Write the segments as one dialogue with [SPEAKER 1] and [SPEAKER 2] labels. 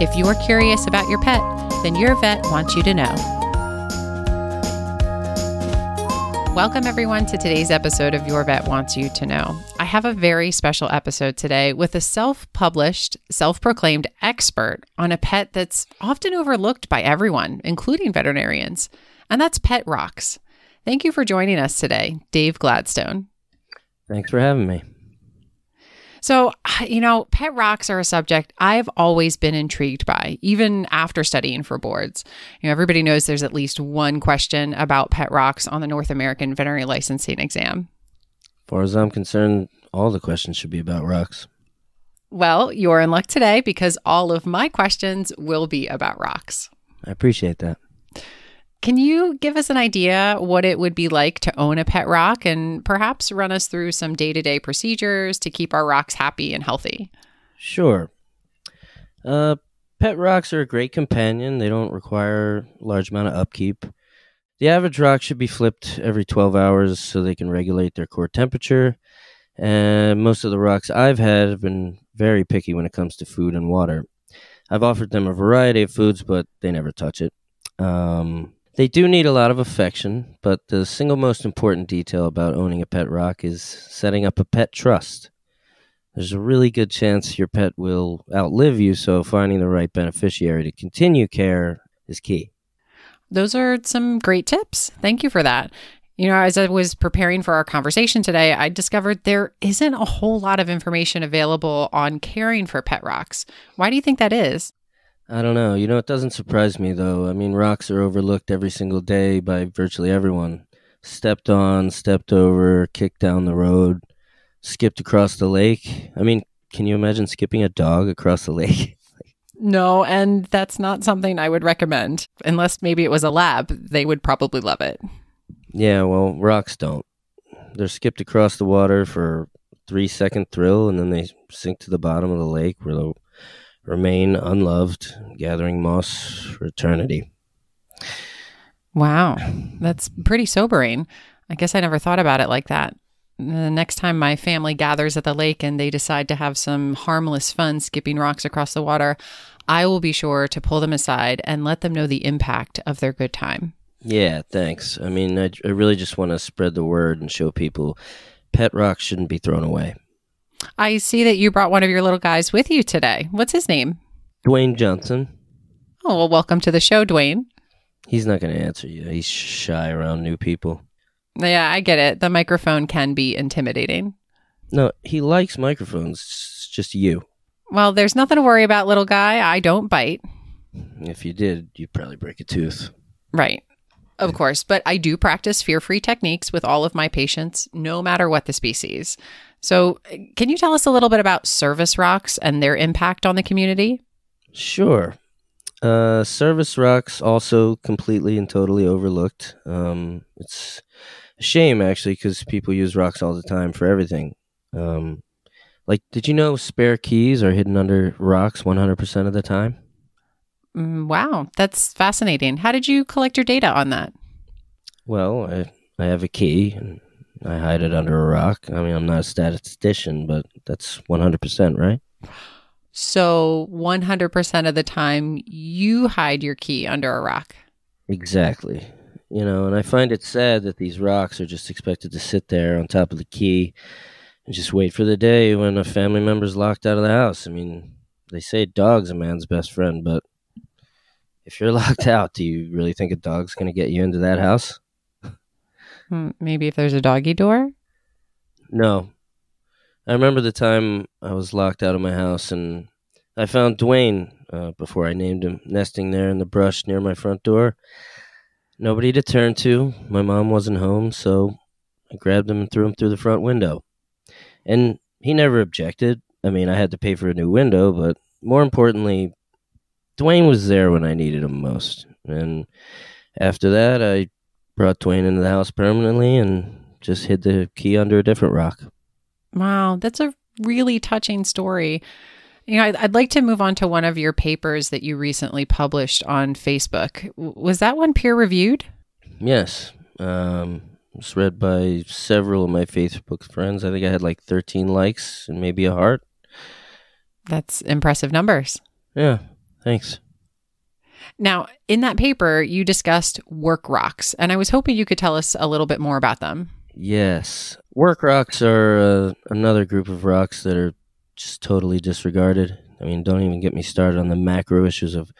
[SPEAKER 1] If you're curious about your pet, then your vet wants you to know. Welcome, everyone, to today's episode of Your Vet Wants You to Know. I have a very special episode today with a self published, self proclaimed expert on a pet that's often overlooked by everyone, including veterinarians, and that's pet rocks. Thank you for joining us today, Dave Gladstone.
[SPEAKER 2] Thanks for having me.
[SPEAKER 1] So, you know, pet rocks are a subject I've always been intrigued by, even after studying for boards. You know, everybody knows there's at least one question about pet rocks on the North American veterinary licensing exam.
[SPEAKER 2] As far as I'm concerned, all the questions should be about rocks.
[SPEAKER 1] Well, you're in luck today because all of my questions will be about rocks.
[SPEAKER 2] I appreciate that.
[SPEAKER 1] Can you give us an idea what it would be like to own a pet rock and perhaps run us through some day to day procedures to keep our rocks happy and healthy?
[SPEAKER 2] Sure. Uh, pet rocks are a great companion. They don't require a large amount of upkeep. The average rock should be flipped every 12 hours so they can regulate their core temperature. And most of the rocks I've had have been very picky when it comes to food and water. I've offered them a variety of foods, but they never touch it. Um, they do need a lot of affection, but the single most important detail about owning a pet rock is setting up a pet trust. There's a really good chance your pet will outlive you, so finding the right beneficiary to continue care is key.
[SPEAKER 1] Those are some great tips. Thank you for that. You know, as I was preparing for our conversation today, I discovered there isn't a whole lot of information available on caring for pet rocks. Why do you think that is?
[SPEAKER 2] I don't know. You know, it doesn't surprise me though. I mean, rocks are overlooked every single day by virtually everyone. Stepped on, stepped over, kicked down the road, skipped across the lake. I mean, can you imagine skipping a dog across the lake?
[SPEAKER 1] no, and that's not something I would recommend. Unless maybe it was a lab, they would probably love it.
[SPEAKER 2] Yeah, well, rocks don't. They're skipped across the water for three second thrill, and then they sink to the bottom of the lake where the remain unloved, gathering moss for eternity.
[SPEAKER 1] Wow, that's pretty sobering. I guess I never thought about it like that. The next time my family gathers at the lake and they decide to have some harmless fun skipping rocks across the water, I will be sure to pull them aside and let them know the impact of their good time.
[SPEAKER 2] Yeah, thanks. I mean, I, I really just want to spread the word and show people pet rocks shouldn't be thrown away.
[SPEAKER 1] I see that you brought one of your little guys with you today. What's his name?
[SPEAKER 2] Dwayne Johnson.
[SPEAKER 1] Oh, well, welcome to the show, Dwayne.
[SPEAKER 2] He's not going to answer you. He's shy around new people.
[SPEAKER 1] Yeah, I get it. The microphone can be intimidating.
[SPEAKER 2] No, he likes microphones. It's just you.
[SPEAKER 1] Well, there's nothing to worry about, little guy. I don't bite.
[SPEAKER 2] If you did, you'd probably break a tooth.
[SPEAKER 1] Right. Of course, but I do practice fear free techniques with all of my patients, no matter what the species. So, can you tell us a little bit about service rocks and their impact on the community?
[SPEAKER 2] Sure. Uh, service rocks also completely and totally overlooked. Um, it's a shame actually because people use rocks all the time for everything. Um, like, did you know spare keys are hidden under rocks 100% of the time?
[SPEAKER 1] Mm, wow, that's fascinating. How did you collect your data on that?
[SPEAKER 2] Well, I, I have a key and I hide it under a rock. I mean, I'm not a statistician, but that's 100%, right?
[SPEAKER 1] So 100% of the time, you hide your key under a rock.
[SPEAKER 2] Exactly. You know, and I find it sad that these rocks are just expected to sit there on top of the key and just wait for the day when a family member's locked out of the house. I mean, they say dog's a man's best friend, but if you're locked out, do you really think a dog's going to get you into that house?
[SPEAKER 1] Hmm, Maybe if there's a doggy door.
[SPEAKER 2] No. I remember the time I was locked out of my house and I found Dwayne, uh, before I named him, nesting there in the brush near my front door. Nobody to turn to. My mom wasn't home, so I grabbed him and threw him through the front window. And he never objected. I mean, I had to pay for a new window, but more importantly, Dwayne was there when I needed him most. And after that, I brought Dwayne into the house permanently and just hid the key under a different rock.
[SPEAKER 1] Wow, that's a really touching story. You know, I'd, I'd like to move on to one of your papers that you recently published on Facebook. Was that one peer reviewed?
[SPEAKER 2] Yes. Um, it was read by several of my Facebook friends. I think I had like 13 likes and maybe a heart.
[SPEAKER 1] That's impressive numbers.
[SPEAKER 2] Yeah, thanks.
[SPEAKER 1] Now, in that paper, you discussed work rocks, and I was hoping you could tell us a little bit more about them.
[SPEAKER 2] Yes. Work rocks are uh, another group of rocks that are just totally disregarded. I mean, don't even get me started on the macro issues of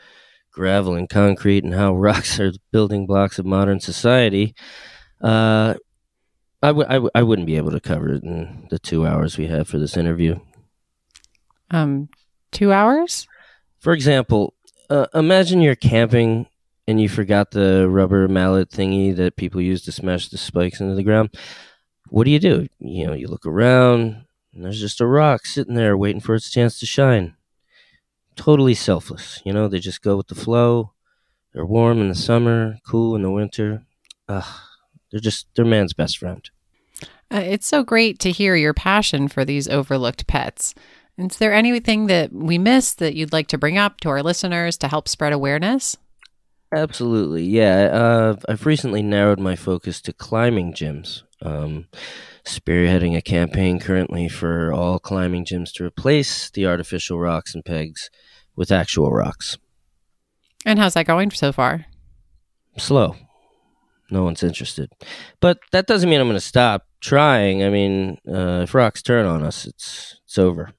[SPEAKER 2] gravel and concrete and how rocks are the building blocks of modern society. Uh, I w- I, w- I wouldn't be able to cover it in the two hours we have for this interview.
[SPEAKER 1] Um, two hours?
[SPEAKER 2] For example, uh, imagine you're camping and you forgot the rubber mallet thingy that people use to smash the spikes into the ground. What do you do? You know, you look around and there's just a rock sitting there waiting for its chance to shine. Totally selfless. You know, they just go with the flow. They're warm in the summer, cool in the winter. Ugh, they're just, they're man's best friend.
[SPEAKER 1] Uh, it's so great to hear your passion for these overlooked pets. Is there anything that we missed that you'd like to bring up to our listeners to help spread awareness?
[SPEAKER 2] Absolutely, yeah. Uh, I've recently narrowed my focus to climbing gyms. Um, spearheading a campaign currently for all climbing gyms to replace the artificial rocks and pegs with actual rocks.
[SPEAKER 1] And how's that going so far?
[SPEAKER 2] Slow. No one's interested. But that doesn't mean I'm going to stop trying. I mean, uh, if rocks turn on us, it's it's over.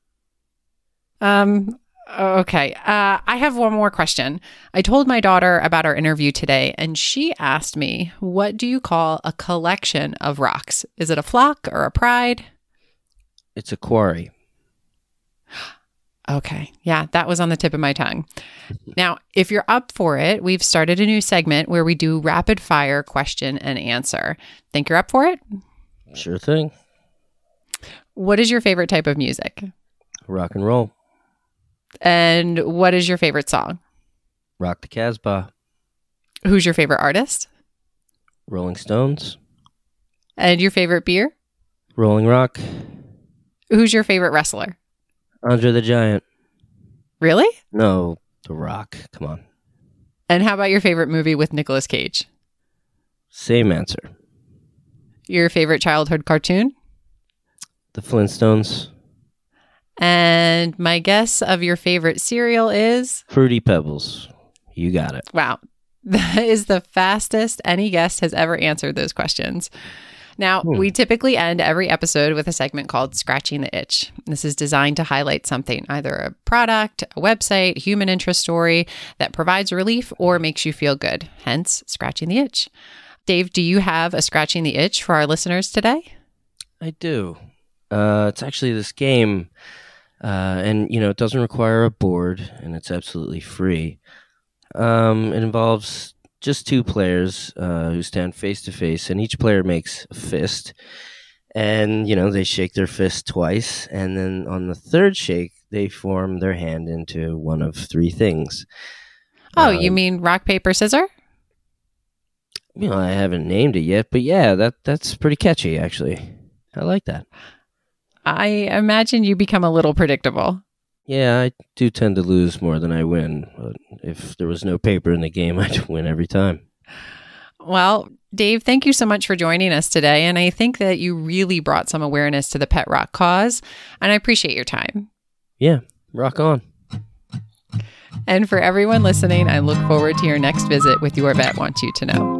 [SPEAKER 1] Um, okay. Uh, I have one more question. I told my daughter about our interview today, and she asked me, What do you call a collection of rocks? Is it a flock or a pride?
[SPEAKER 2] It's a quarry.
[SPEAKER 1] Okay. Yeah, that was on the tip of my tongue. Now, if you're up for it, we've started a new segment where we do rapid fire question and answer. Think you're up for it?
[SPEAKER 2] Sure thing.
[SPEAKER 1] What is your favorite type of music?
[SPEAKER 2] Rock and roll.
[SPEAKER 1] And what is your favorite song?
[SPEAKER 2] Rock the Casbah.
[SPEAKER 1] Who's your favorite artist?
[SPEAKER 2] Rolling Stones.
[SPEAKER 1] And your favorite beer?
[SPEAKER 2] Rolling Rock.
[SPEAKER 1] Who's your favorite wrestler?
[SPEAKER 2] Andre the Giant.
[SPEAKER 1] Really?
[SPEAKER 2] No, The Rock. Come on.
[SPEAKER 1] And how about your favorite movie with Nicolas Cage?
[SPEAKER 2] Same answer.
[SPEAKER 1] Your favorite childhood cartoon?
[SPEAKER 2] The Flintstones.
[SPEAKER 1] And my guess of your favorite cereal is
[SPEAKER 2] Fruity Pebbles. You got it.
[SPEAKER 1] wow, that is the fastest any guest has ever answered those questions. Now,
[SPEAKER 2] Hmm.
[SPEAKER 1] we typically end every episode with a segment called Scratching the Itch. This is designed to highlight something, either a product, a website, human interest story that provides relief or makes you feel good, hence, Scratching the Itch. Dave, do you have a Scratching the Itch for our listeners today?
[SPEAKER 2] I do. Uh, it's actually this game, uh, and you know it doesn't require a board, and it's absolutely free. Um, it involves just two players uh, who stand face to face, and each player makes a fist, and you know they shake their fist twice, and then on the third shake they form their hand into one of three things.
[SPEAKER 1] Oh, you
[SPEAKER 2] Um,
[SPEAKER 1] mean rock, paper, scissor?
[SPEAKER 2] You know, I haven't named it yet, but yeah, that that's pretty catchy actually. I like that.
[SPEAKER 1] I imagine you become a little predictable.
[SPEAKER 2] Yeah, I do tend to lose more than I win. But if there was no paper in the game, I'd win every time.
[SPEAKER 1] Well, Dave, thank you so much for joining us today. And I think that you really brought some awareness to the pet rock cause. And I appreciate your time.
[SPEAKER 2] Yeah, rock on.
[SPEAKER 1] And for everyone listening, I look forward to your next visit with Your Vet Wants You to Know.